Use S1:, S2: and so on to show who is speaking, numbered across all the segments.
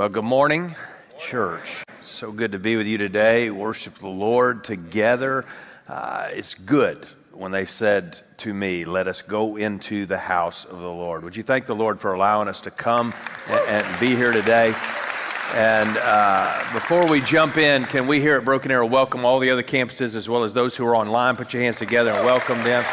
S1: Well, good morning, church. So good to be with you today. Worship the Lord together. Uh, it's good when they said to me, Let us go into the house of the Lord. Would you thank the Lord for allowing us to come and, and be here today? And uh, before we jump in, can we here at Broken Arrow welcome all the other campuses as well as those who are online? Put your hands together and welcome them.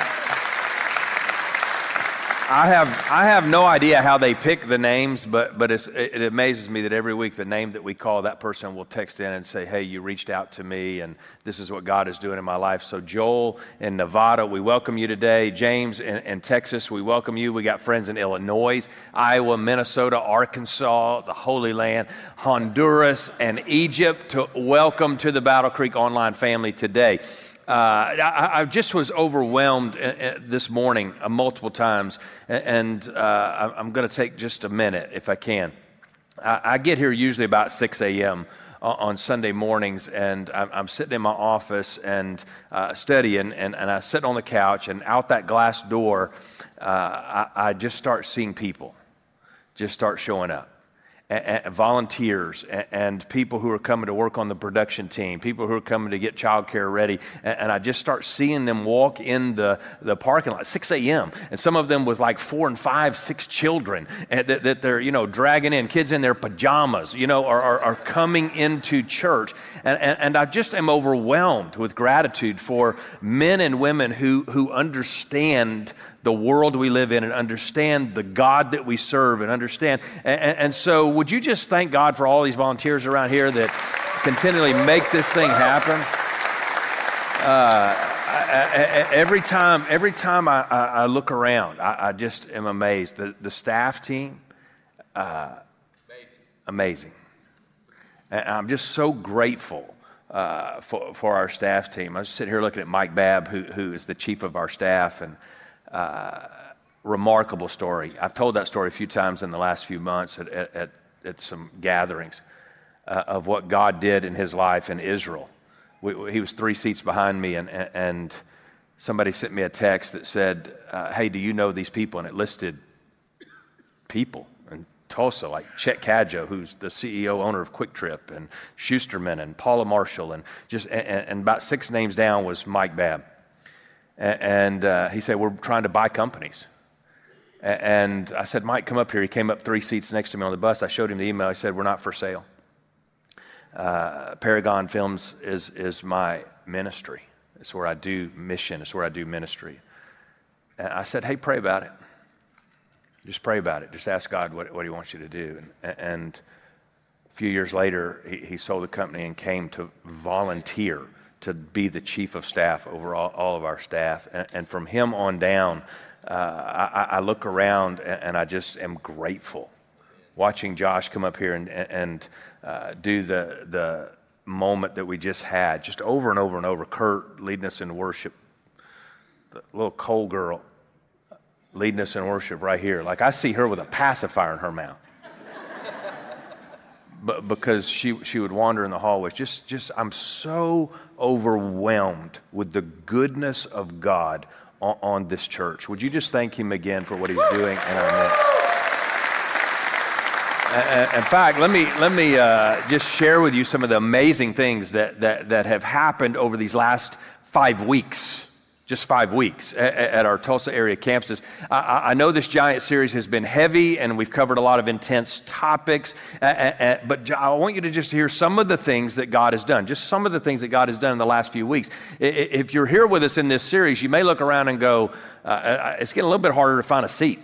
S1: I have, I have no idea how they pick the names, but, but it, amazes me that every week the name that we call, that person will text in and say, Hey, you reached out to me, and this is what God is doing in my life. So, Joel in Nevada, we welcome you today. James in, in Texas, we welcome you. We got friends in Illinois, Iowa, Minnesota, Arkansas, the Holy Land, Honduras, and Egypt to welcome to the Battle Creek Online family today. Uh, I, I, just was overwhelmed uh, uh, this morning uh, multiple times, and uh, I'm going to take just a minute if I can. I, get here usually about 6 a.m. on Sunday mornings, and I'm, sitting in my office and uh, studying, and, and I sit on the couch, and out that glass door, I, I just start seeing people just start showing up and volunteers and people who are coming to work on the production team, people who are coming to get childcare ready. And I just start seeing them walk in the, the parking lot, 6 a.m. And some of them with like four and five, six children eh, that, that they're, you know, dragging in, kids in their pajamas, you know, are, are, are coming into church. And, and, and I just am overwhelmed with gratitude for men and women who, who understand the world we live in and understand the God that we serve and understand. And, and, so, would you just thank God for all these volunteers around here that continually make this thing happen? Uh, I, I, every time, every time I, I look around, I, just am amazed. The, the staff team, uh, amazing. And I'm just so grateful uh, for, for our staff team. I was sitting here looking at Mike Babb, who, who is the chief of our staff, and uh, remarkable story. I've told that story a few times in the last few months at, at, at some gatherings uh, of what God did in his life in Israel. We, he was three seats behind me, and, and somebody sent me a text that said, uh, Hey, do you know these people? And it listed people in Tulsa, like Chet Cadieux, who's the CEO, owner of QuikTrip, and Schusterman, and Paula Marshall, and just and, and about six names down was Mike Babb. And uh, he said, We're trying to buy companies. And I said, Mike, come up here. He came up three seats next to me on the bus. I showed him the email. He said, We're not for sale. Uh, Paragon Films is, is my ministry. It's where I do mission, it's where I do ministry. And I said, Hey, pray about it. Just pray about it. Just ask God what, what He wants you to do. And, and a few years later, he, he sold the company and came to volunteer to be the chief of staff over all, all of our staff. And, and, from him on down, uh, I, I, look around and, and, I just am grateful. Watching Josh come up here and, and uh, do the, the moment that we just had, just over and over and over. Kurt leading us in worship, the little Cole girl leading us in worship right here. Like I see her with a pacifier in her mouth but because she, she would wander in the hallways. Just, just, I'm so overwhelmed with the goodness of God on, on this church. Would you just thank Him again for what He's doing in our midst? In fact, let me, let me uh, just share with you some of the amazing things that, that, that have happened over these last five weeks just five weeks at, our Tulsa area campuses. I, know this giant series has been heavy and we've covered a lot of intense topics, but I want you to just hear some of the things that God has done, just some of the things that God has done in the last few weeks. If you're here with us in this series, you may look around and go, uh, uh it's getting a little bit harder to find a seat.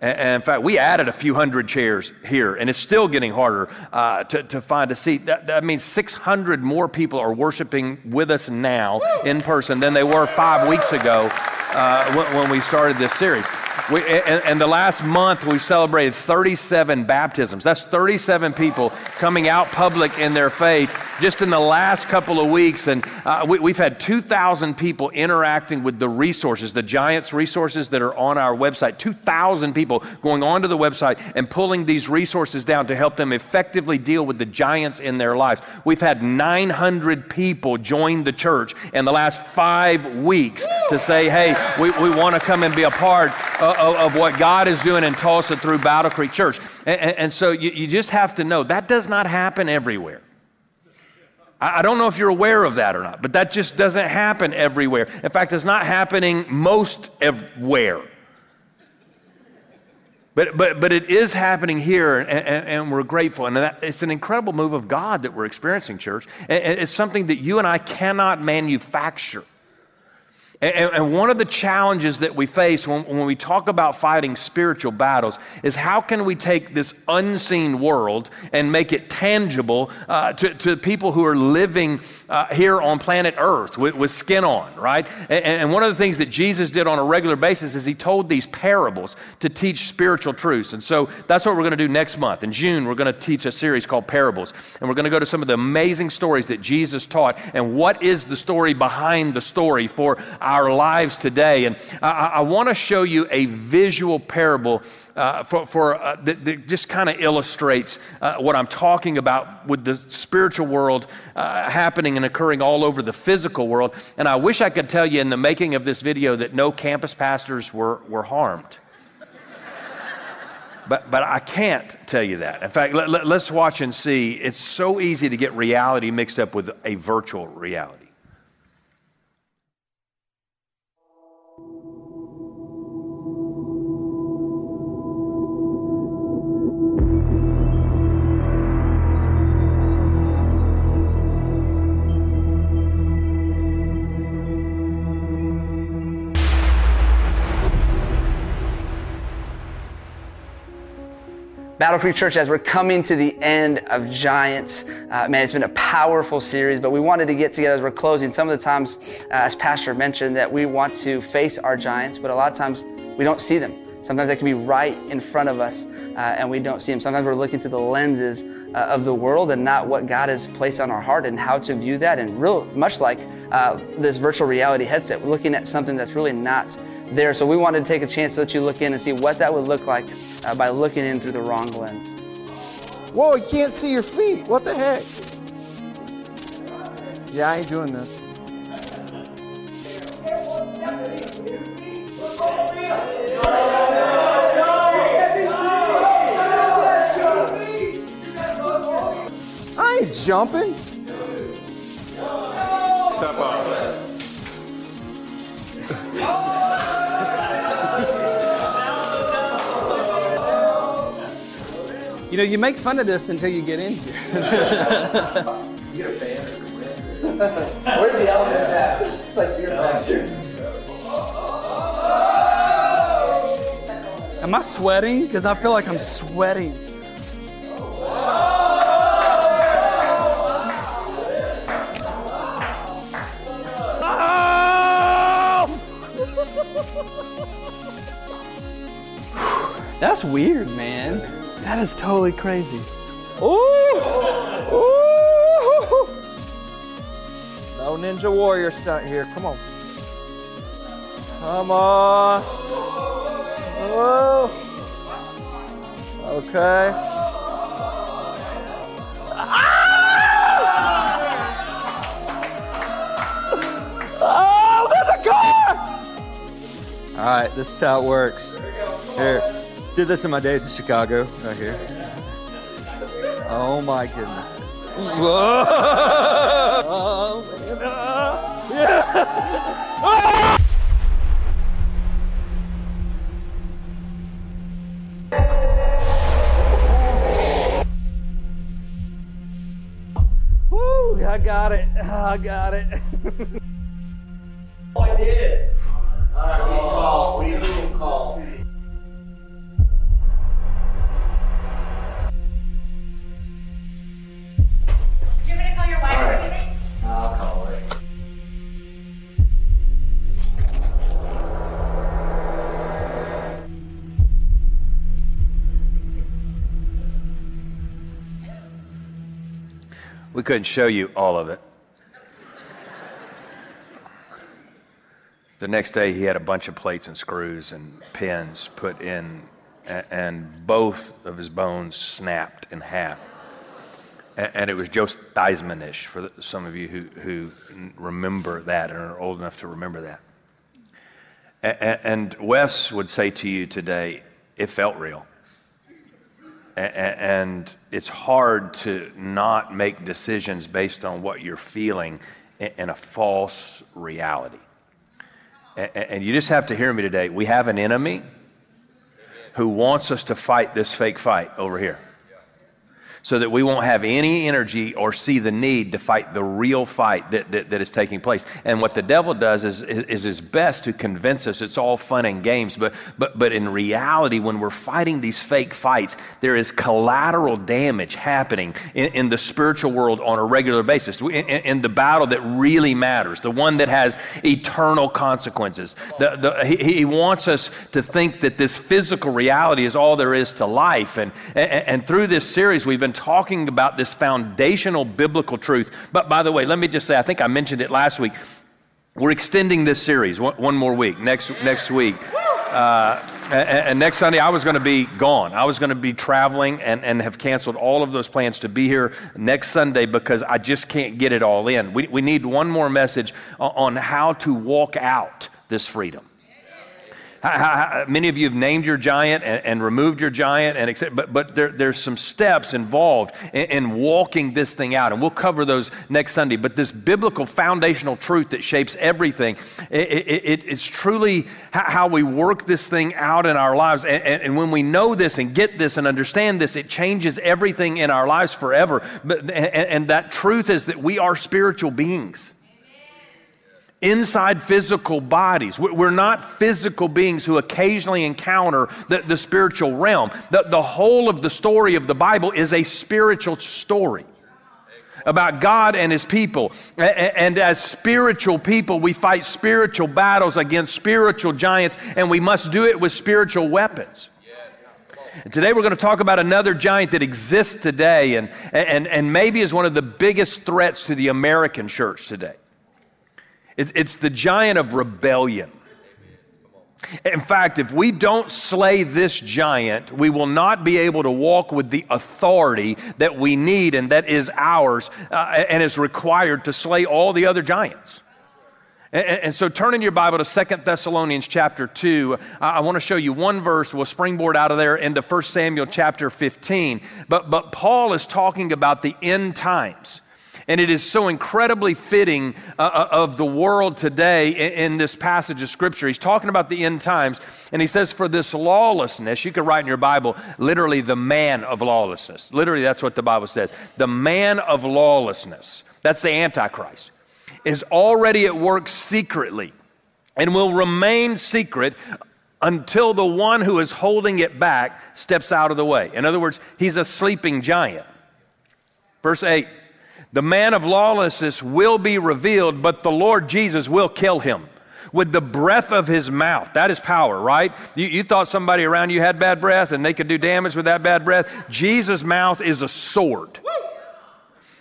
S1: And in fact, we added a few hundred chairs here, and it's still getting harder uh, to, to find a seat. That, that, means 600 more people are worshiping with us now in person than they were five weeks ago uh, when, when, we started this series. We, and, and the last month, we celebrated 37 baptisms. That's 37 people coming out public in their faith just in the last couple of weeks. And uh, we, have had 2,000 people interacting with the resources, the Giants resources that are on our website. 2,000 people going onto the website and pulling these resources down to help them effectively deal with the giants in their lives. We've had 900 people join the church in the last five weeks to say, hey, we, we want to come and be a part of, of, what God is doing in Tulsa through Battle Creek Church. And, and, so you, you just have to know that does not happen everywhere. I don't know if you're aware of that or not, but that just doesn't happen everywhere. In fact, it's not happening most everywhere. But, but, but it is happening here, and, and, and we're grateful. And that, it's an incredible move of God that we're experiencing, church. And it's something that you and I cannot manufacture. And, and, one of the challenges that we face when, when, we talk about fighting spiritual battles is how can we take this unseen world and make it tangible uh, to, to, people who are living uh, here on planet Earth with, with skin on, right? And, and, one of the things that Jesus did on a regular basis is he told these parables to teach spiritual truths. And so that's what we're going to do next month. In June, we're going to teach a series called Parables. And we're going to go to some of the amazing stories that Jesus taught and what is the story behind the story for our lives today. And I, I want to show you a visual parable uh, for, for uh, that, that, just kind of illustrates uh, what I'm talking about with the spiritual world uh, happening and occurring all over the physical world. And I wish I could tell you in the making of this video that no campus pastors were, were harmed. But, but I can't tell you that. In fact, let, let, let's watch and see. It's so easy to get reality mixed up with a virtual reality.
S2: Battle Creek Church, as we're coming to the end of Giants, uh, man, it's been a powerful series, but we wanted to get together as we're closing. Some of the times, uh, as Pastor mentioned, that we want to face our giants, but a lot of times we don't see them. Sometimes they can be right in front of us uh, and we don't see them. Sometimes we're looking through the lenses uh, of the world and not what God has placed on our heart and how to view that. And real, much like uh, this virtual reality headset, we're looking at something that's really not there. So we wanted to take a chance to let you look in and see what that would look like uh, by looking in through the wrong lens.
S3: Whoa, you can't see your feet. What the heck? Yeah, I ain't doing this. I ain't jumping. You know, you make fun of this until you get in here. you get a fan Where's the elements at? It's like fear factor. Am I sweating? Because I feel like I'm sweating. That's weird, man. That is totally crazy. Ooh! Ooh! No Ninja Warrior stunt here. Come on. Come on. Oh. Okay. Ah! Oh, look at the car! All right, this is how it works. Here. Did this in my days in Chicago, right here. Oh my goodness. Whoa! Oh, man. Yeah. ah! Woo! I got it. I got it.
S1: couldn't show you all of it. The next day, he had a bunch of plates and screws and pins put in, and both of his bones snapped in half. And it was Joe Theismann-ish for some of you who, who remember that and are old enough to remember that. And Wes would say to you today, it felt real. And it's hard to not make decisions based on what you're feeling in a false reality. And you just have to hear me today. We have an enemy who wants us to fight this fake fight over here so that we won't have any energy or see the need to fight the real fight that, that, that is taking place. And what the devil does is, is his best to convince us it's all fun and games. But, but, but in reality, when we're fighting these fake fights, there is collateral damage happening in, in the spiritual world on a regular basis. In, in, the battle that really matters, the one that has eternal consequences. The, the, he, he, wants us to think that this physical reality is all there is to life. And, and, and through this series, we've been talking about this foundational biblical truth. But by the way, let me just say, I think I mentioned it last week. We're extending this series one, one more week, next, next week. Uh, and, and, next Sunday, I was going to be gone. I was going to be traveling and, and have canceled all of those plans to be here next Sunday because I just can't get it all in. We, we need one more message on how to walk out this freedom. How, how, many of you have named your giant and, and removed your giant, and but, but there, there's some steps involved in, in, walking this thing out, and we'll cover those next Sunday. But this biblical foundational truth that shapes everything, it, it, it's truly how we work this thing out in our lives. And, and, and, when we know this and get this and understand this, it changes everything in our lives forever. But, and that truth is that we are spiritual beings inside physical bodies. We're not physical beings who occasionally encounter the, the spiritual realm. The, the whole of the story of the Bible is a spiritual story about God and His people. And as spiritual people, we fight spiritual battles against spiritual giants, and we must do it with spiritual weapons. And today we're going to talk about another giant that exists today and, and, and maybe is one of the biggest threats to the American church today. It's, it's the giant of rebellion. In fact, if we don't slay this giant, we will not be able to walk with the authority that we need and that is ours uh, and is required to slay all the other giants. And, and so turn in your Bible to Second Thessalonians chapter 2. I, I want to show you one verse. We'll springboard out of there into 1 Samuel chapter 15. But, but Paul is talking about the end times. And it is so incredibly fitting uh, uh, of the world today in, in, this passage of Scripture. He's talking about the end times, and he says, For this lawlessness, you could write in your Bible, literally, the man of lawlessness. Literally, that's what the Bible says. The man of lawlessness, that's the Antichrist, is already at work secretly and will remain secret until the one who is holding it back steps out of the way. In other words, he's a sleeping giant. Verse 8 the man of lawlessness will be revealed, but the Lord Jesus will kill him with the breath of his mouth. That is power, right? You, you, thought somebody around you had bad breath and they could do damage with that bad breath. Jesus' mouth is a sword.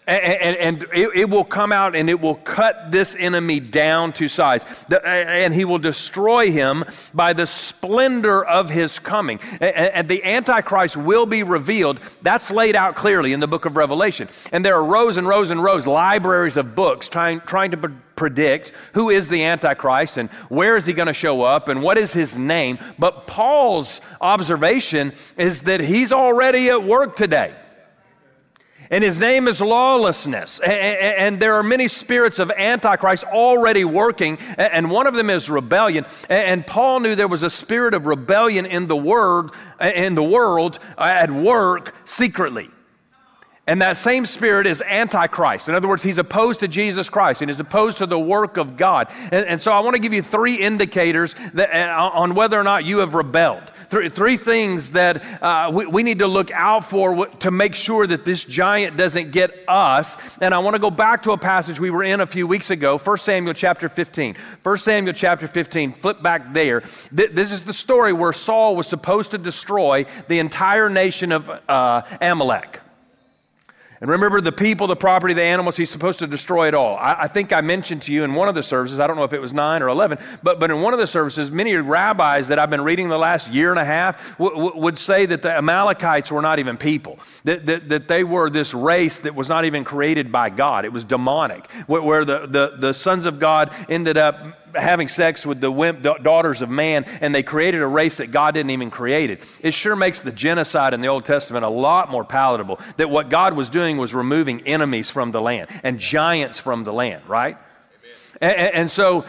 S1: And, and, and it, it, will come out and it will cut this enemy down to size. The, and he will destroy him by the splendor of his coming. And, and the Antichrist will be revealed. That's laid out clearly in the book of Revelation. And there are rows and rows and rows, libraries of books trying, trying to predict who is the Antichrist and where is he going to show up and what is his name. But Paul's observation is that he's already at work today. And his name is lawlessness. And there are many spirits of Antichrist already working, and one of them is rebellion. And Paul knew there was a spirit of rebellion in the in the world uh, at work secretly. And that same spirit is antichrist. In other words, he's opposed to Jesus Christ and is opposed to the work of God. And, and so I want to give you three indicators that, uh, on whether or not you have rebelled. Three, three things that uh, we, we, need to look out for to make sure that this giant doesn't get us. And I want to go back to a passage we were in a few weeks ago, 1 Samuel chapter 15. 1 Samuel chapter 15, flip back there. This is the story where Saul was supposed to destroy the entire nation of uh, Amalek. And remember the people, the property, the animals, he's supposed to destroy it all. I, I, think I mentioned to you in one of the services, I don't know if it was nine or 11, but, but in one of the services, many rabbis that I've been reading the last year and a half w- w- would say that the Amalekites were not even people, that, that, that they were this race that was not even created by God. It was demonic, where, where the, the, the sons of God ended up having sex with the wimp daughters of man, and they created a race that God didn't even create. It. it sure makes the genocide in the Old Testament a lot more palatable. That what God was doing was removing enemies from the land and giants from the land, right? And, so,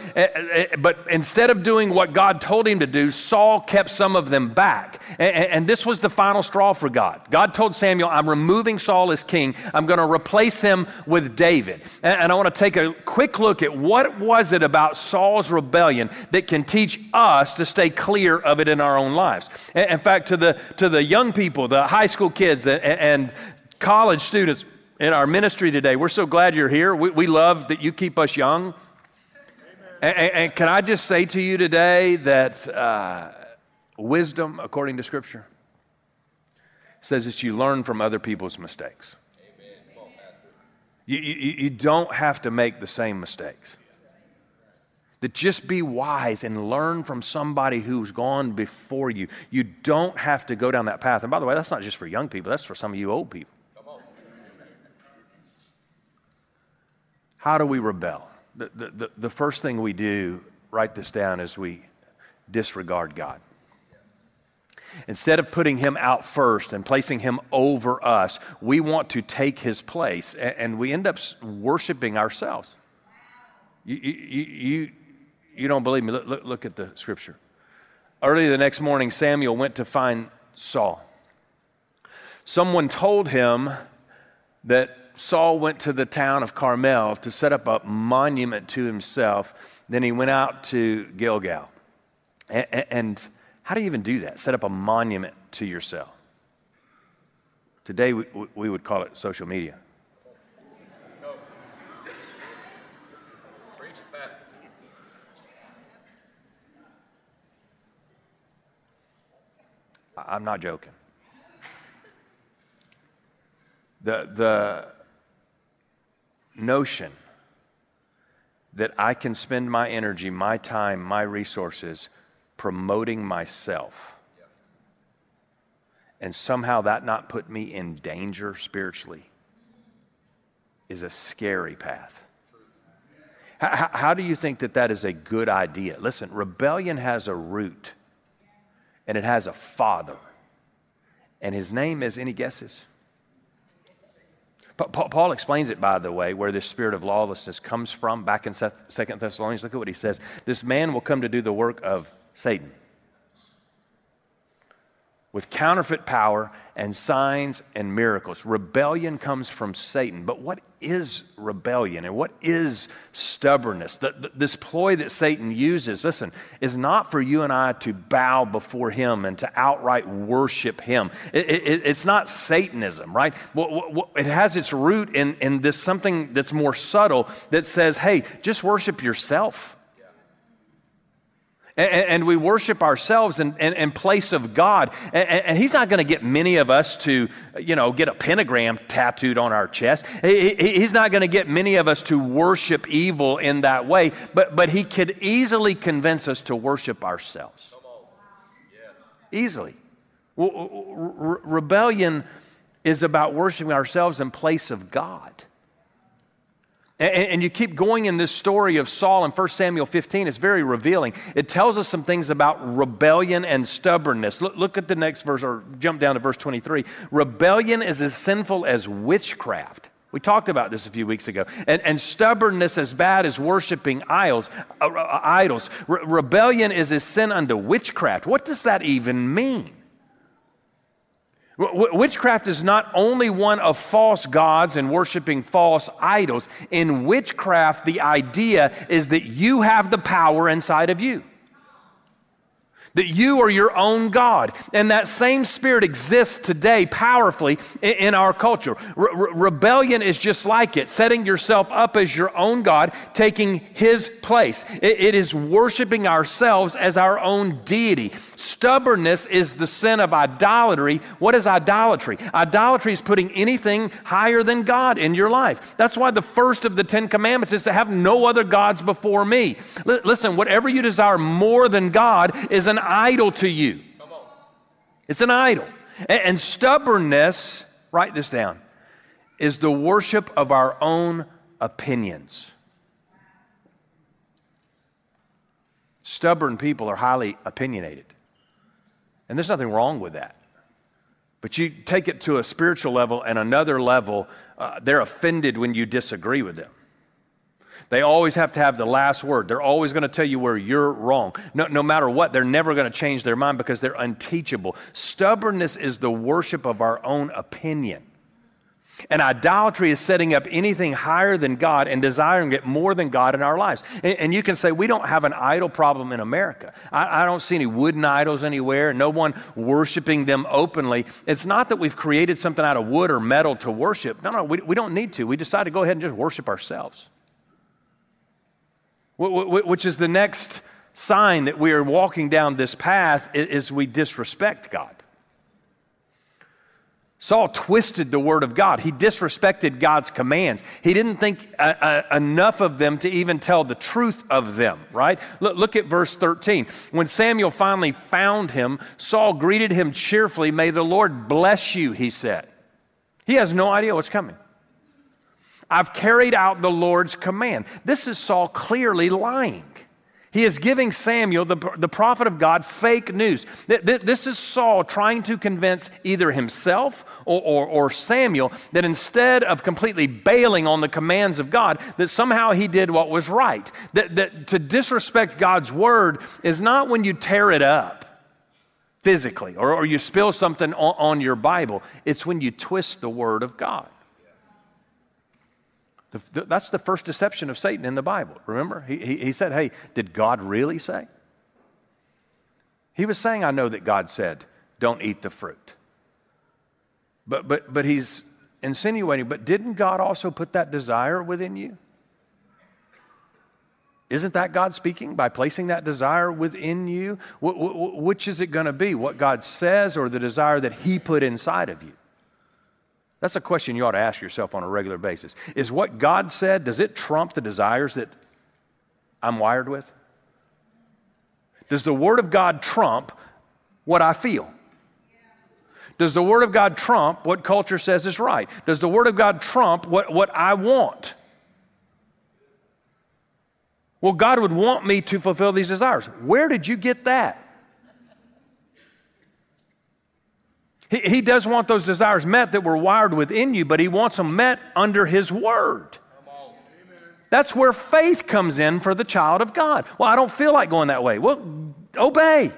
S1: but instead of doing what God told him to do, Saul kept some of them back. And, and this was the final straw for God. God told Samuel, I'm removing Saul as king. I'm going to replace him with David. And, I want to take a quick look at what was it about Saul's rebellion that can teach us to stay clear of it in our own lives. In fact, to the, to the young people, the high school kids and college students in our ministry today, we're so glad you're here. We, we love that you keep us young. And, and, can I just say to you today that uh, wisdom, according to Scripture, says that you learn from other people's mistakes. You, you, you don't have to make the same mistakes. That just be wise and learn from somebody who's gone before you. You don't have to go down that path. And by the way, that's not just for young people, that's for some of you old people. How do we rebel? The, the, the first thing we do, write this down, is we disregard God. Instead of putting him out first and placing him over us, we want to take his place and we end up worshiping ourselves. You, you, you, you don't believe me? Look, look, look at the scripture. Early the next morning, Samuel went to find Saul. Someone told him that Saul went to the town of Carmel to set up a monument to himself. Then he went out to Gilgal. And, how do you even do that? Set up a monument to yourself. Today, we, we would call it social media. I'm not joking. The, the, notion that I can spend my energy, my time, my resources promoting myself and somehow that not put me in danger spiritually is a scary path. How, how, do you think that that is a good idea? Listen, rebellion has a root and it has a father, and his name is any guesses? Paul explains it, by the way, where this spirit of lawlessness comes from back in Second Thessalonians. Look at what he says. This man will come to do the work of Satan with counterfeit power and signs and miracles. Rebellion comes from Satan. But what is rebellion and what is stubbornness? The, the, this ploy that Satan uses, listen, is not for you and I to bow before him and to outright worship him. It, it, it's not Satanism, right? It has its root in, in this something that's more subtle that says, hey, just worship yourself and, and we worship ourselves in, in, in place of God. And, and He's not going to get many of us to, you know, get a pentagram tattooed on our chest. He, he's not going to get many of us to worship evil in that way, but, but He could easily convince us to worship ourselves. Easily. rebellion is about worshiping ourselves in place of God. And, you keep going in this story of Saul in 1 Samuel 15. It's very revealing. It tells us some things about rebellion and stubbornness. Look, look at the next verse, or jump down to verse 23. Rebellion is as sinful as witchcraft. We talked about this a few weeks ago. And, and stubbornness as bad as worshiping idols. Uh, uh, idols. Re- rebellion is a sin unto witchcraft. What does that even mean? Witchcraft is not only one of false gods and worshiping false idols. In witchcraft, the idea is that you have the power inside of you. That you are your own God. And that same spirit exists today powerfully in, our culture. Re- re- rebellion is just like it, setting yourself up as your own God, taking his place. It, it is worshiping ourselves as our own deity. Stubbornness is the sin of idolatry. What is idolatry? Idolatry is putting anything higher than God in your life. That's why the first of the Ten Commandments is to have no other gods before me. L- listen, whatever you desire more than God is an idol to you. It's an idol. And, and stubbornness, write this down, is the worship of our own opinions. Stubborn people are highly opinionated. And there's nothing wrong with that. But you take it to a spiritual level and another level, uh, they're offended when you disagree with them. They always have to have the last word. They're always going to tell you where you're wrong. No, no matter what, they're never going to change their mind because they're unteachable. Stubbornness is the worship of our own opinion. And idolatry is setting up anything higher than God and desiring it more than God in our lives. And, and you can say, we don't have an idol problem in America. I, I, don't see any wooden idols anywhere, no one worshiping them openly. It's not that we've created something out of wood or metal to worship. No, no, we, we don't need to. We decide to go ahead and just worship ourselves which is the next sign that we are walking down this path is we disrespect God. Saul twisted the word of God. He disrespected God's commands. He didn't think uh, uh, enough of them to even tell the truth of them, right? Look, look at verse 13. When Samuel finally found him, Saul greeted him cheerfully. May the Lord bless you, he said. He has no idea what's coming. I've carried out the Lord's command. This is Saul clearly lying. He is giving Samuel, the, the prophet of God, fake news. This is Saul trying to convince either himself or, or, or, Samuel that instead of completely bailing on the commands of God, that somehow he did what was right. That, that to disrespect God's word is not when you tear it up physically or, or you spill something on, on your Bible, it's when you twist the word of God. The, the, that's the first deception of Satan in the Bible. Remember? He, he, he said, Hey, did God really say? He was saying, I know that God said, don't eat the fruit. But, but, but he's insinuating, but didn't God also put that desire within you? Isn't that God speaking by placing that desire within you? which is it going to be? What God says or the desire that He put inside of you? That's a question you ought to ask yourself on a regular basis. Is what God said, does it trump the desires that I'm wired with? Does the Word of God trump what I feel? Does the Word of God trump what culture says is right? Does the Word of God trump what, what I want? Well, God would want me to fulfill these desires. Where did you get that? He, he does want those desires met that were wired within you, but he wants them met under his word. That's where faith comes in for the child of God. Well, I don't feel like going that way. Well, obey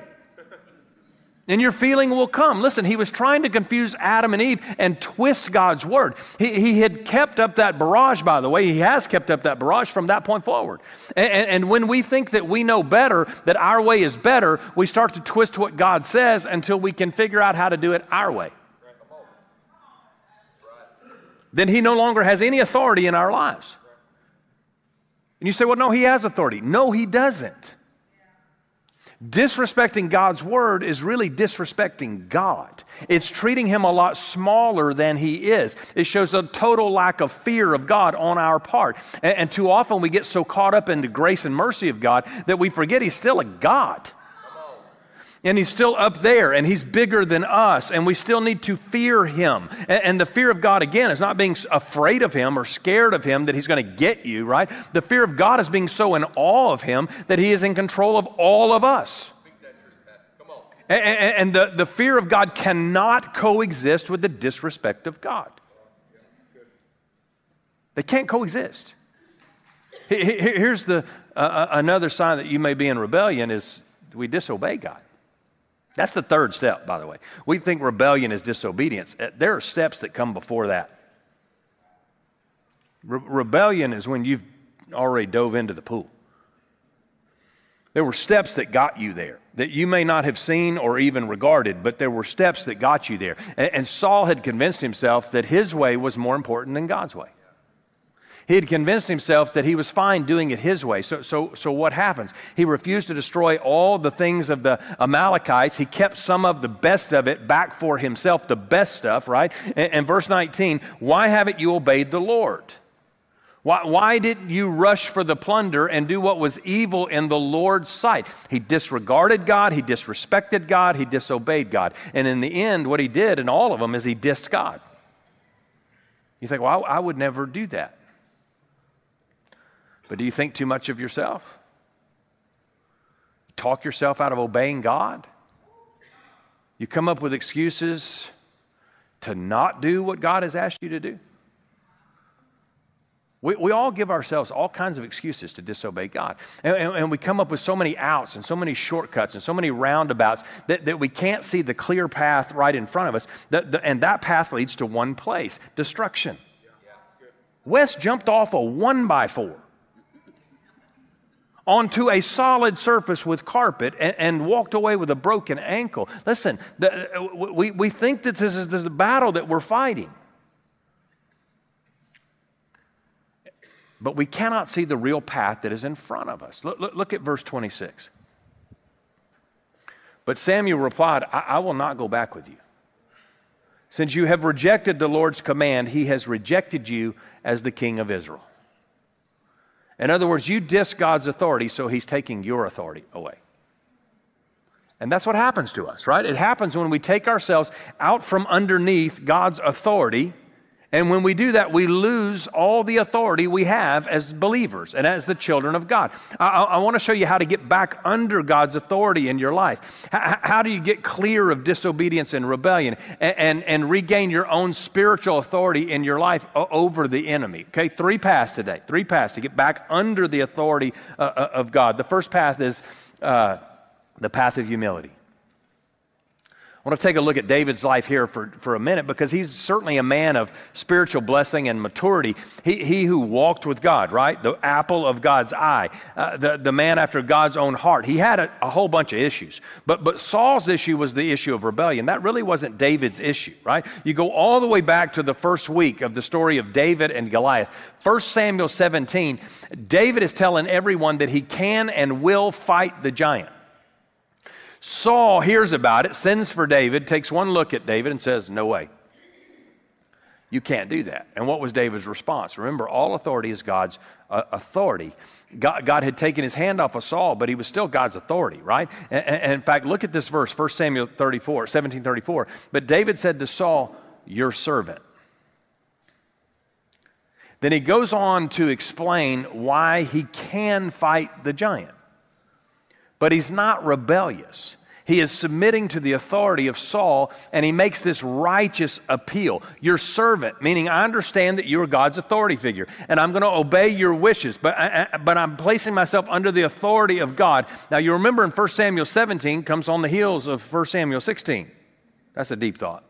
S1: and your feeling will come. Listen, he was trying to confuse Adam and Eve and twist God's word. He, he had kept up that barrage, by the way. He has kept up that barrage from that point forward. And, and, and when we think that we know better, that our way is better, we start to twist what God says until we can figure out how to do it our way. Then he no longer has any authority in our lives. And you say, well, no, he has authority. No, he doesn't. Disrespecting God's word is really disrespecting God. It's treating him a lot smaller than he is. It shows a total lack of fear of God on our part. And, and, too often we get so caught up in the grace and mercy of God that we forget he's still a God and he's still up there and he's bigger than us and we still need to fear him. And, and, the fear of god again is not being afraid of him or scared of him that he's going to get you right? The fear of god is being so in awe of him that he is in control of all of us. And, and, and the, the fear of god cannot coexist with the disrespect of god. They can't coexist. Here's the uh, uh, another sign that you may be in rebellion is we disobey god that's the third step, by the way. We think rebellion is disobedience. Uh, there are steps that come before that. Re- rebellion is when you've already dove into the pool. There were steps that got you there that you may not have seen or even regarded, but there were steps that got you there. And, and Saul had convinced himself that his way was more important than God's way. He had convinced himself that he was fine doing it his way. So, so, so what happens? He refused to destroy all the things of the Amalekites. He kept some of the best of it back for himself, the best stuff, right? And, and verse 19, why haven't you obeyed the Lord? Why, why, didn't you rush for the plunder and do what was evil in the Lord's sight? He disregarded God, he disrespected God, he disobeyed God. And in the end, what he did in all of them is he dissed God. You think, well, I, I would never do that. But do you think too much of yourself? Talk yourself out of obeying God? You come up with excuses to not do what God has asked you to do? We, we all give ourselves all kinds of excuses to disobey God. And, and, and, we come up with so many outs and so many shortcuts and so many roundabouts that, that we can't see the clear path right in front of us. That, the, and that path leads to one place destruction. Yeah, Wes jumped off a one by four onto a solid surface with carpet and, and, walked away with a broken ankle. Listen, the, uh, we, we think that this is, the battle that we're fighting. But we cannot see the real path that is in front of us. Look, look, look at verse 26. But Samuel replied, I, I will not go back with you. Since you have rejected the Lord's command, he has rejected you as the king of Israel. In other words, you diss God's authority, so he's taking your authority away. And that's what happens to us, right? It happens when we take ourselves out from underneath God's authority and when we do that, we lose all the authority we have as believers and as the children of God. I, I want to show you how to get back under God's authority in your life. How, how do you get clear of disobedience and rebellion and, and, and, regain your own spiritual authority in your life over the enemy? Okay, three paths today. Three paths to get back under the authority uh, uh of God. The first path is uh, the path of humility. Want to take a look at David's life here for, for a minute because he's certainly a man of spiritual blessing and maturity. He, he who walked with God, right? The apple of God's eye, uh, the, the man after God's own heart. He had a, a, whole bunch of issues. But, but Saul's issue was the issue of rebellion. That really wasn't David's issue, right? You go all the way back to the first week of the story of David and Goliath. 1 Samuel 17, David is telling everyone that he can and will fight the giant. Saul hears about it, sends for David, takes one look at David, and says, No way. You can't do that. And what was David's response? Remember, all authority is God's uh, authority. God, God, had taken his hand off of Saul, but he was still God's authority, right? And, and in fact, look at this verse, 1 Samuel 34, 1734. But David said to Saul, Your servant. Then he goes on to explain why he can fight the giant. But he's not rebellious. He is submitting to the authority of Saul and he makes this righteous appeal. Your servant, meaning I understand that you are God's authority figure and I'm going to obey your wishes, but, I, but I'm placing myself under the authority of God. Now, you remember in 1 Samuel 17 comes on the heels of 1 Samuel 16. That's a deep thought.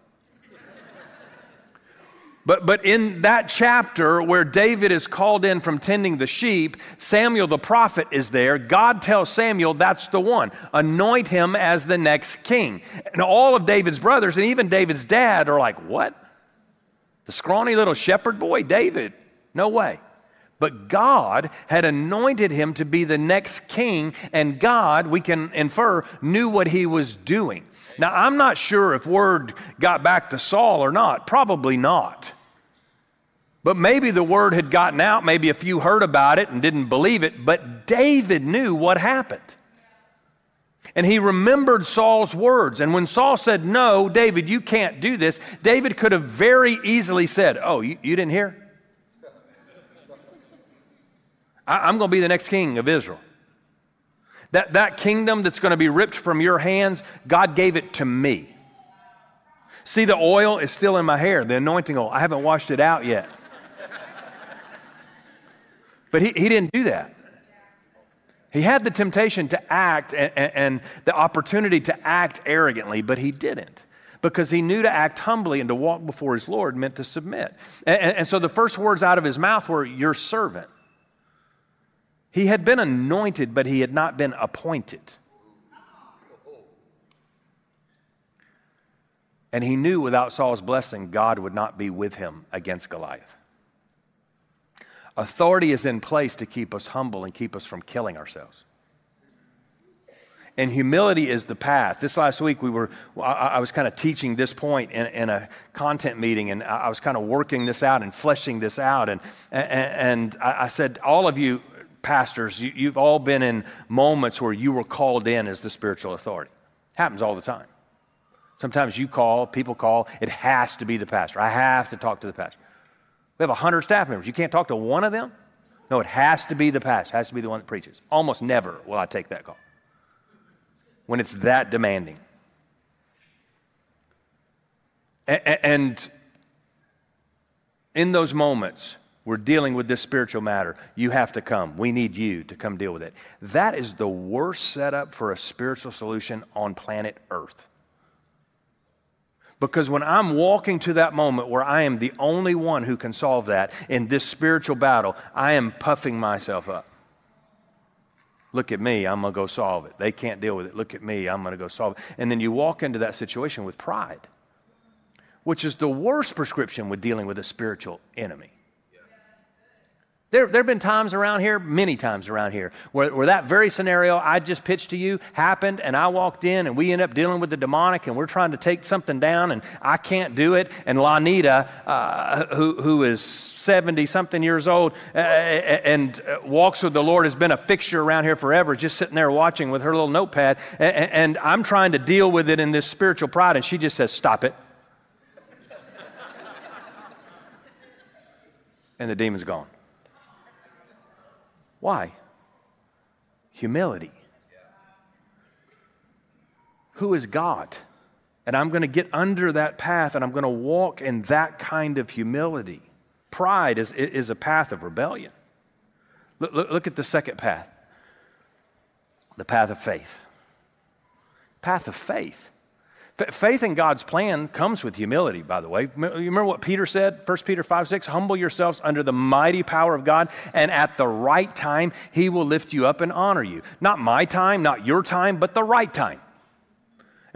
S1: But, but in that chapter where David is called in from tending the sheep, Samuel the prophet is there. God tells Samuel that's the one. Anoint him as the next king. And all of David's brothers and even David's dad are like, What? The scrawny little shepherd boy, David? No way. But God had anointed him to be the next king, and God, we can infer, knew what he was doing. Now, I'm not sure if word got back to Saul or not. Probably not. But maybe the word had gotten out, maybe a few heard about it and didn't believe it, but David knew what happened. And he remembered Saul's words. And when Saul said, No, David, you can't do this, David could have very easily said, Oh, you, you didn't hear? I, I'm going to be the next king of Israel. That, that kingdom that's going to be ripped from your hands, God gave it to me. See, the oil is still in my hair, the anointing oil. I haven't washed it out yet. But he, he didn't do that. He had the temptation to act and, and, the opportunity to act arrogantly, but he didn't because he knew to act humbly and to walk before his Lord meant to submit. And, and, so the first words out of his mouth were, Your servant. He had been anointed, but he had not been appointed. And he knew without Saul's blessing, God would not be with him against Goliath. Authority is in place to keep us humble and keep us from killing ourselves. And humility is the path. This last week, we were, I, was kind of teaching this point in, in, a content meeting, and I was kind of working this out and fleshing this out. And, and, I said, all of you pastors, you, you've all been in moments where you were called in as the spiritual authority. Happens all the time. Sometimes you call, people call, it has to be the pastor. I have to talk to the pastor. We have 100 staff members. You can't talk to one of them? No, it has to be the pastor, it has to be the one that preaches. Almost never will I take that call when it's that demanding. And in those moments, we're dealing with this spiritual matter. You have to come. We need you to come deal with it. That is the worst setup for a spiritual solution on planet Earth. Because when I'm walking to that moment where I am the only one who can solve that in this spiritual battle, I am puffing myself up. Look at me, I'm going to go solve it. They can't deal with it. Look at me, I'm going to go solve it. And then you walk into that situation with pride, which is the worst prescription with dealing with a spiritual enemy. There, there have been times around here, many times around here, where, where that very scenario I just pitched to you happened, and I walked in, and we end up dealing with the demonic, and we're trying to take something down, and I can't do it. And Lanita, uh, who, who is 70 something years old uh, and walks with the Lord, has been a fixture around here forever, just sitting there watching with her little notepad. And, and I'm trying to deal with it in this spiritual pride, and she just says, Stop it. and the demon's gone. Why? Humility. Who is God? And I'm going to get under that path and I'm going to walk in that kind of humility. Pride is, is a path of rebellion. Look, look, look at the second path the path of faith. Path of faith. Faith in God's plan comes with humility, by the way. You remember what Peter said, 1 Peter 5 6? Humble yourselves under the mighty power of God, and at the right time, he will lift you up and honor you. Not my time, not your time, but the right time.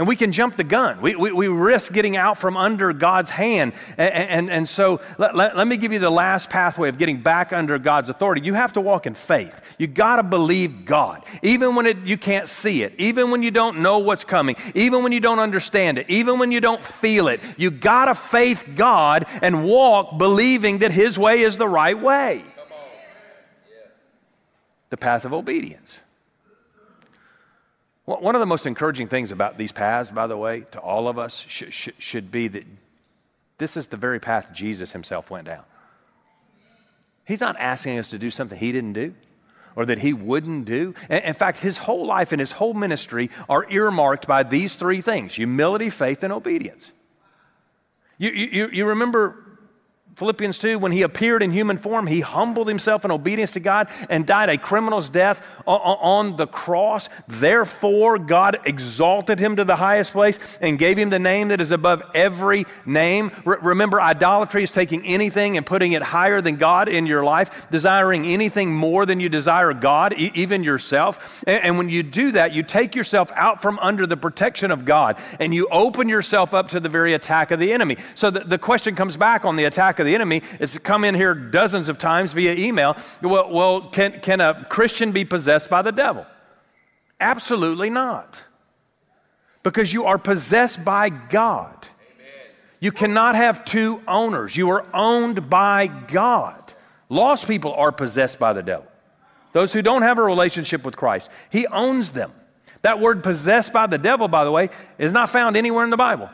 S1: And we can jump the gun. We, we, we risk getting out from under God's hand. And, and, and so let, let, let, me give you the last pathway of getting back under God's authority. You have to walk in faith. You got to believe God, even when it, you can't see it, even when you don't know what's coming, even when you don't understand it, even when you don't feel it. You got to faith God and walk believing that His way is the right way. The path of obedience. One of the most encouraging things about these paths, by the way, to all of us, should, should, should be that this is the very path Jesus himself went down. He's not asking us to do something he didn't do or that he wouldn't do. In fact, his whole life and his whole ministry are earmarked by these three things humility, faith, and obedience. You, you, you remember Philippians 2, when he appeared in human form, he humbled himself in obedience to God and died a criminal's death on the cross. Therefore, God exalted him to the highest place and gave him the name that is above every name. remember, idolatry is taking anything and putting it higher than God in your life, desiring anything more than you desire God, even yourself. and when you do that, you take yourself out from under the protection of God and you open yourself up to the very attack of the enemy. So the, the question comes back on the attack of the enemy. It's come in here dozens of times via email. Well, well can, can a Christian be possessed by the devil? Absolutely not. Because you are possessed by God. You cannot have two owners. You are owned by God. Lost people are possessed by the devil. Those who don't have a relationship with Christ, He owns them. That word possessed by the devil, by the way, is not found anywhere in the Bible.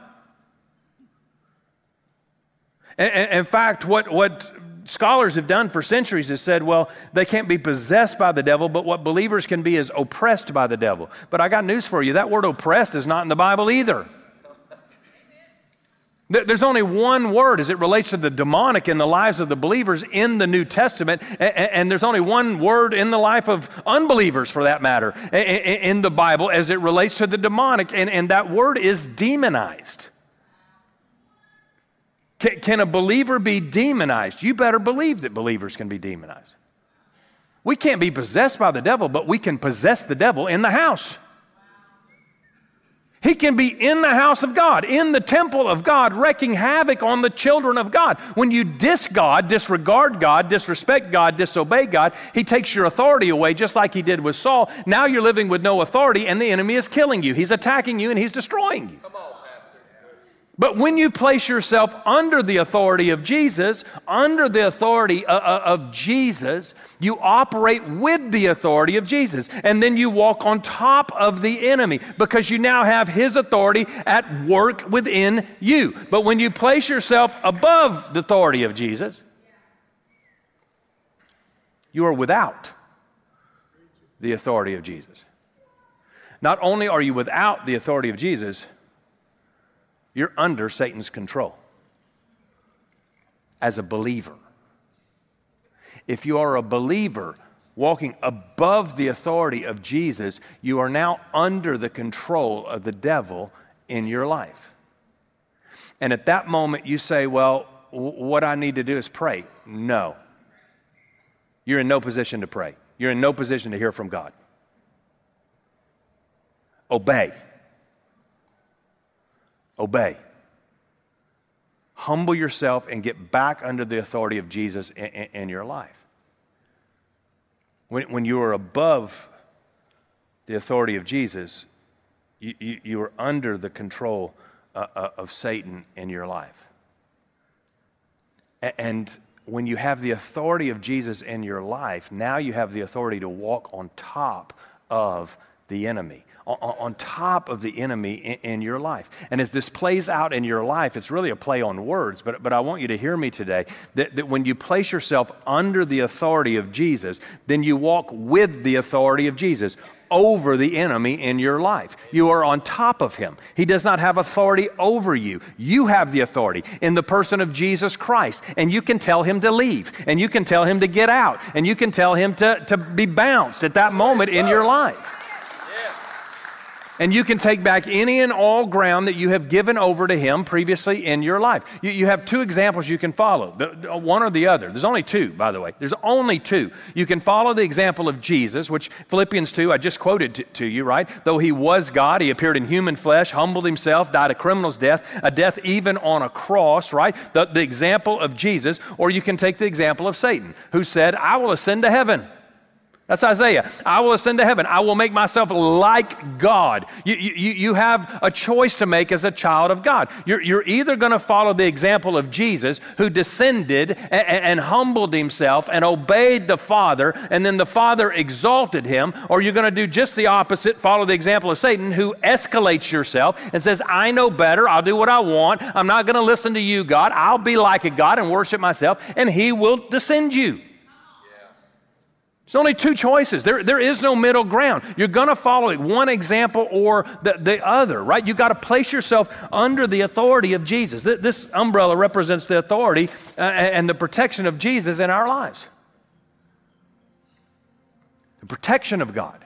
S1: In fact, what, what scholars have done for centuries is said, well, they can't be possessed by the devil, but what believers can be is oppressed by the devil. But I got news for you that word oppressed is not in the Bible either. There's only one word as it relates to the demonic in the lives of the believers in the New Testament, and there's only one word in the life of unbelievers, for that matter, in the Bible as it relates to the demonic, and that word is demonized. Can, can a believer be demonized? You better believe that believers can be demonized. We can't be possessed by the devil, but we can possess the devil in the house. He can be in the house of God, in the temple of God, wreaking havoc on the children of God. When you dis God, disregard God, disrespect God, disobey God, He takes your authority away, just like He did with Saul. Now you're living with no authority, and the enemy is killing you. He's attacking you and He's destroying you. But when you place yourself under the authority of Jesus, under the authority of, uh, uh, of, Jesus, you operate with the authority of Jesus. And then you walk on top of the enemy because you now have his authority at work within you. But when you place yourself above the authority of Jesus, you are without the authority of Jesus. Not only are you without the authority of Jesus, you're under Satan's control as a believer. If you are a believer walking above the authority of Jesus, you are now under the control of the devil in your life. And at that moment, you say, Well, what I need to do is pray. No. You're in no position to pray, you're in no position to hear from God. Obey obey. Humble yourself and get back under the authority of Jesus in, in, in your life. When, when you are above the authority of Jesus, you, you, you are under the control uh, uh, of Satan in your life. And when you have the authority of Jesus in your life, now you have the authority to walk on top of the enemy on, top of the enemy in, your life. And as this plays out in your life, it's really a play on words, but, but I want you to hear me today that, that when you place yourself under the authority of Jesus, then you walk with the authority of Jesus over the enemy in your life. You are on top of him. He does not have authority over you. You have the authority in the person of Jesus Christ. And you can tell him to leave, and you can tell him to get out, and you can tell him to, to be bounced at that moment in your life and you can take back any and all ground that you have given over to Him previously in your life. You, you have two examples you can follow, the, one or the other. There's only two, by the way. There's only two. You can follow the example of Jesus, which Philippians 2, I just quoted to, to you, right? Though He was God, He appeared in human flesh, humbled Himself, died a criminal's death, a death even on a cross, right? The, the example of Jesus. Or you can take the example of Satan, who said, I will ascend to heaven. That's Isaiah. I will ascend to heaven. I will make myself like God. You, you, you have a choice to make as a child of God. You're, you're either going to follow the example of Jesus, who descended and, and humbled himself and obeyed the Father, and then the Father exalted him, or you're going to do just the opposite, follow the example of Satan, who escalates yourself and says, I know better. I'll do what I want. I'm not going to listen to you, God. I'll be like a God and worship myself, and he will descend you. There's only two choices. There, there is no middle ground. You're going to follow one example or the, the other, right? You've got to place yourself under the authority of Jesus. This umbrella represents the authority uh, and the protection of Jesus in our lives. The protection of God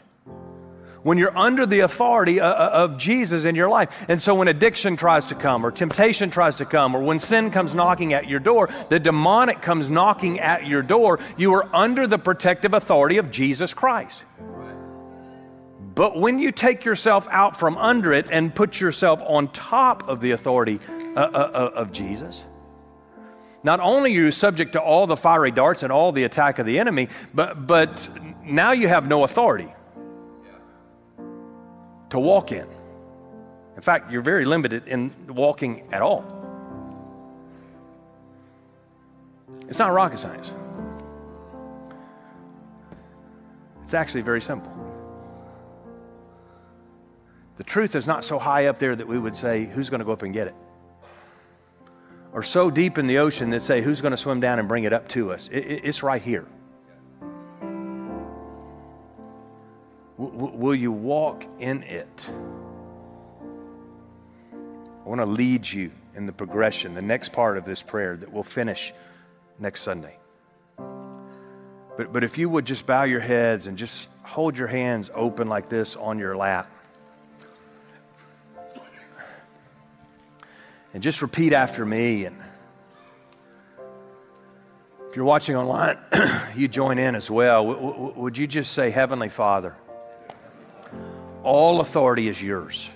S1: when you're under the authority uh, uh, of Jesus in your life. And so when addiction tries to come, or temptation tries to come, or when sin comes knocking at your door, the demonic comes knocking at your door, you are under the protective authority of Jesus Christ. But when you take yourself out from under it and put yourself on top of the authority uh, of Jesus, not only are you subject to all the fiery darts and all the attack of the enemy, but, but now you have no authority to walk in. In fact, you're very limited in walking at all. It's not rocket science. It's actually very simple. The truth is not so high up there that we would say, who's going to go up and get it? Or so deep in the ocean that say, who's going to swim down and bring it up to us? It, it, it's right here. Will you walk in it? I want to lead you in the progression, the next part of this prayer that we'll finish next Sunday. But, but if you would just bow your heads and just hold your hands open like this on your lap. And just repeat after me and If you're watching online, you join in as well. W- w- would you just say, Heavenly Father, all authority is yours.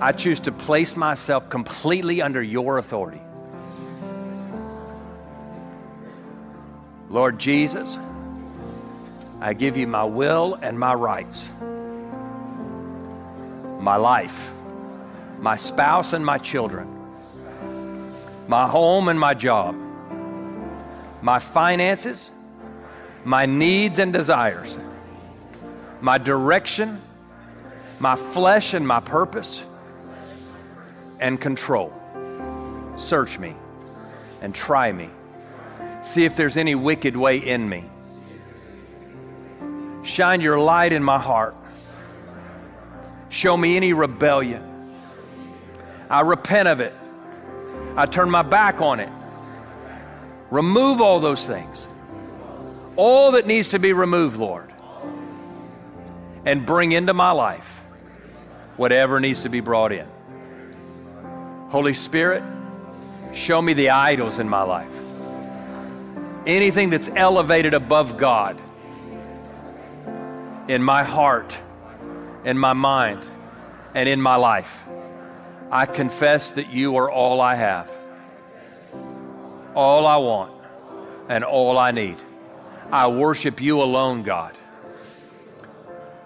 S1: I choose to place myself completely under your authority. Lord Jesus, I give you my will and my rights, my life, my spouse and my children, my home and my job, my finances, my needs and desires, my direction, my flesh and my purpose, and control. Search me and try me. See if there's any wicked way in me. Shine your light in my heart. Show me any rebellion. I repent of it. I turn my back on it. Remove all those things. All that needs to be removed, Lord. And bring into my life whatever needs to be brought in. Holy Spirit, show me the idols in my life. Anything that's elevated above God in my heart, in my mind, and in my life. I confess that you are all I have, all I want, and all I need. I worship you alone, God.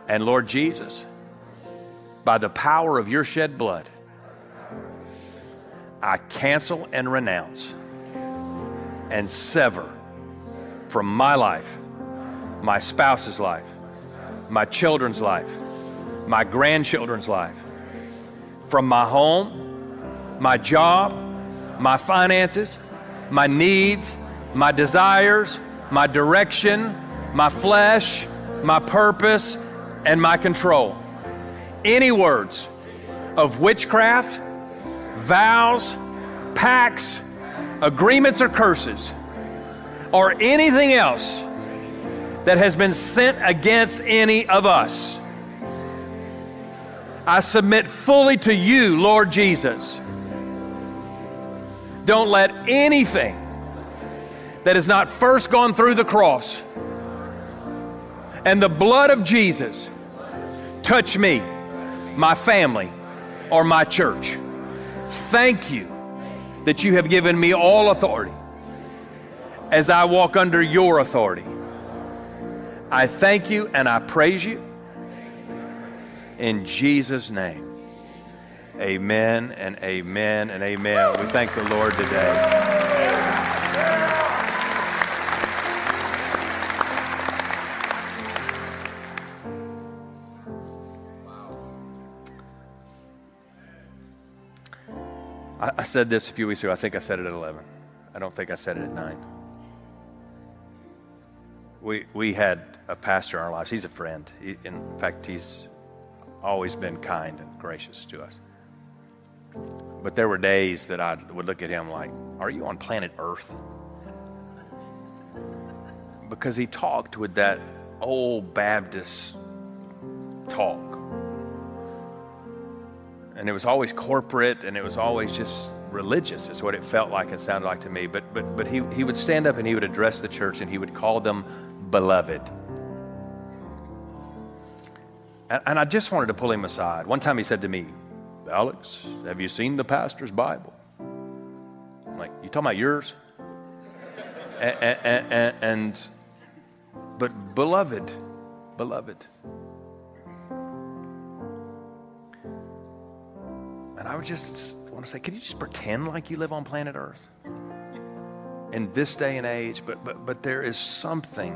S1: And Lord Jesus, by the power of your shed blood, I cancel and renounce and sever from my life, my spouse's life, my children's life, my grandchildren's life, from my home, my job, my finances, my needs, my desires, my direction, my flesh, my purpose, and my control. Any words of witchcraft, vows, pacts, agreements, or curses, or anything else that has been sent against any of us. I submit fully to you, Lord Jesus. Don't let anything that has not first gone through the cross and the blood of Jesus touch me, my family, or my church. Thank you that you have given me all authority as I walk under your authority. I thank you and I praise you in Jesus' name. Amen and amen and amen. We thank the Lord today. I, I said this a few weeks ago. I think I said it at 11. I don't think I said it at 9. We, we had a pastor in our lives. He's a friend. He, in fact, he's always been kind and gracious to us. But there were days that I would look at him like, Are you on planet Earth? Because he talked with that old Baptist talk. And it was always corporate and it was always just religious, is what it felt like and sounded like to me. But, but, but he, he would stand up and he would address the church and he would call them beloved. And, and I just wanted to pull him aside. One time he said to me, Alex, have you seen the pastor's Bible? I'm like, you talking about yours? and, and, and, and but beloved, beloved. And I would just want to say, can you just pretend like you live on planet Earth? In this day and age, but but but there is something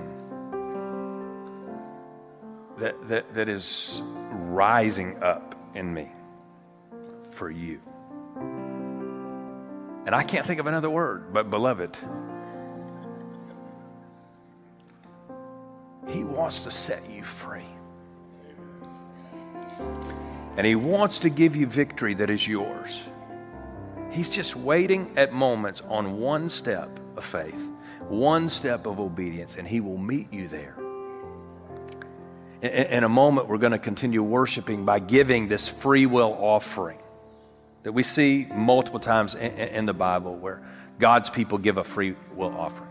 S1: that that, that is rising up in me for you. And I can't think of another word, but beloved. He wants to set you free. And He wants to give you victory that is yours. He's just waiting at moments on one step of faith, one step of obedience, and He will meet you there. In, a moment, we're going to continue worshiping by giving this free will offering that we see multiple times in, in the Bible where God's people give a free will offering.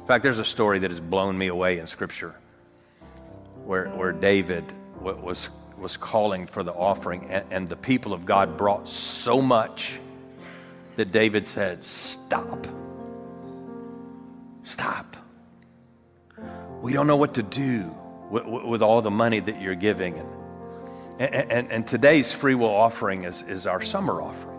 S1: In fact, there's a story that has blown me away in Scripture where, where David was, was calling for the offering, and, and the people of God brought so much that David said, Stop. Stop. We don't know what to do with, with all the money that you're giving. And, and, and, today's free will offering is, is our summer offering.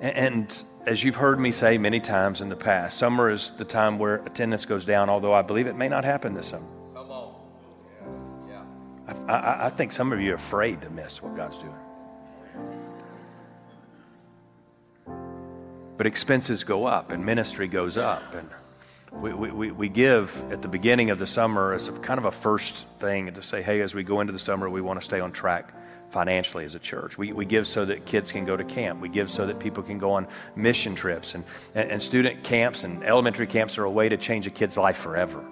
S1: And as you've heard me say many times in the past, summer is the time where attendance goes down, although I believe it may not happen this summer. I, I, think some of you are afraid to miss what God's doing. But expenses go up and ministry goes up. And we, we, we give at the beginning of the summer as kind of a first thing to say, hey, as we go into the summer, we want to stay on track financially as a church. We, we give so that kids can go to camp. We give so that people can go on mission trips. And, and, and student camps and elementary camps are a way to change a kid's life forever.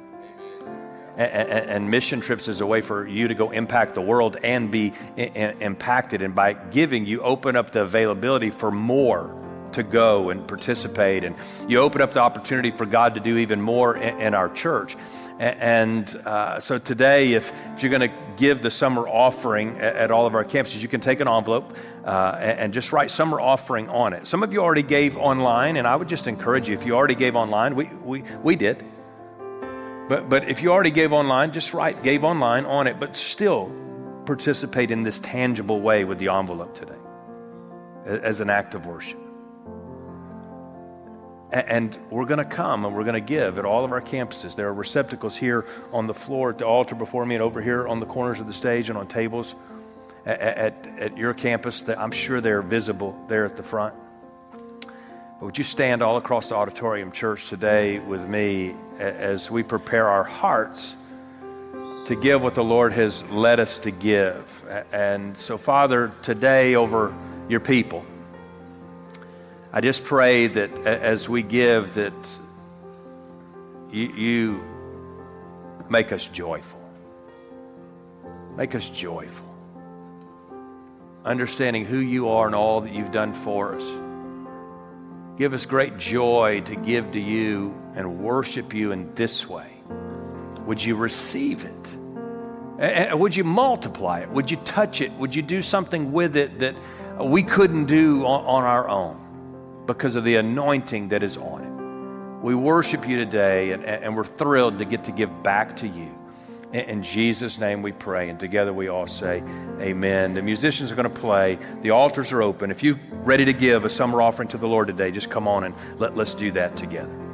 S1: And, mission trips is a way for you to go impact the world and be impacted. And by giving, you open up the availability for more to go and participate. And you open up the opportunity for God to do even more in, in our church. And uh, so today, if, if you're going to give the summer offering at, at, all of our campuses, you can take an envelope uh, and, and, just write summer offering on it. Some of you already gave online, and I would just encourage you, if you already gave online, we, we, we did. But, but if you already gave online, just write gave online on it, but still participate in this tangible way with the envelope today as an act of worship. And we're going to come and we're going to give at all of our campuses. There are receptacles here on the floor at the altar before me and over here on the corners of the stage and on tables at, at, at your campus. That I'm sure they're visible there at the front. But would you stand all across the auditorium, church, today with me as we prepare our hearts to give what the Lord has led us to give? And so, Father, today over your people, I just pray that as we give, that you, you make us joyful. Make us joyful. Understanding who you are and all that you've done for us. Give us great joy to give to you and worship you in this way. Would you receive it? Would you multiply it? Would you touch it? Would you do something with it that we couldn't do on, our own? because of the anointing that is on it. We worship you today, and we're thrilled to get to give back to you. In, Jesus' name we pray, and together we all say, Amen. The musicians are going to play, the altars are open. If you're ready to give a summer offering to the Lord today, just come on and let, let's do that together.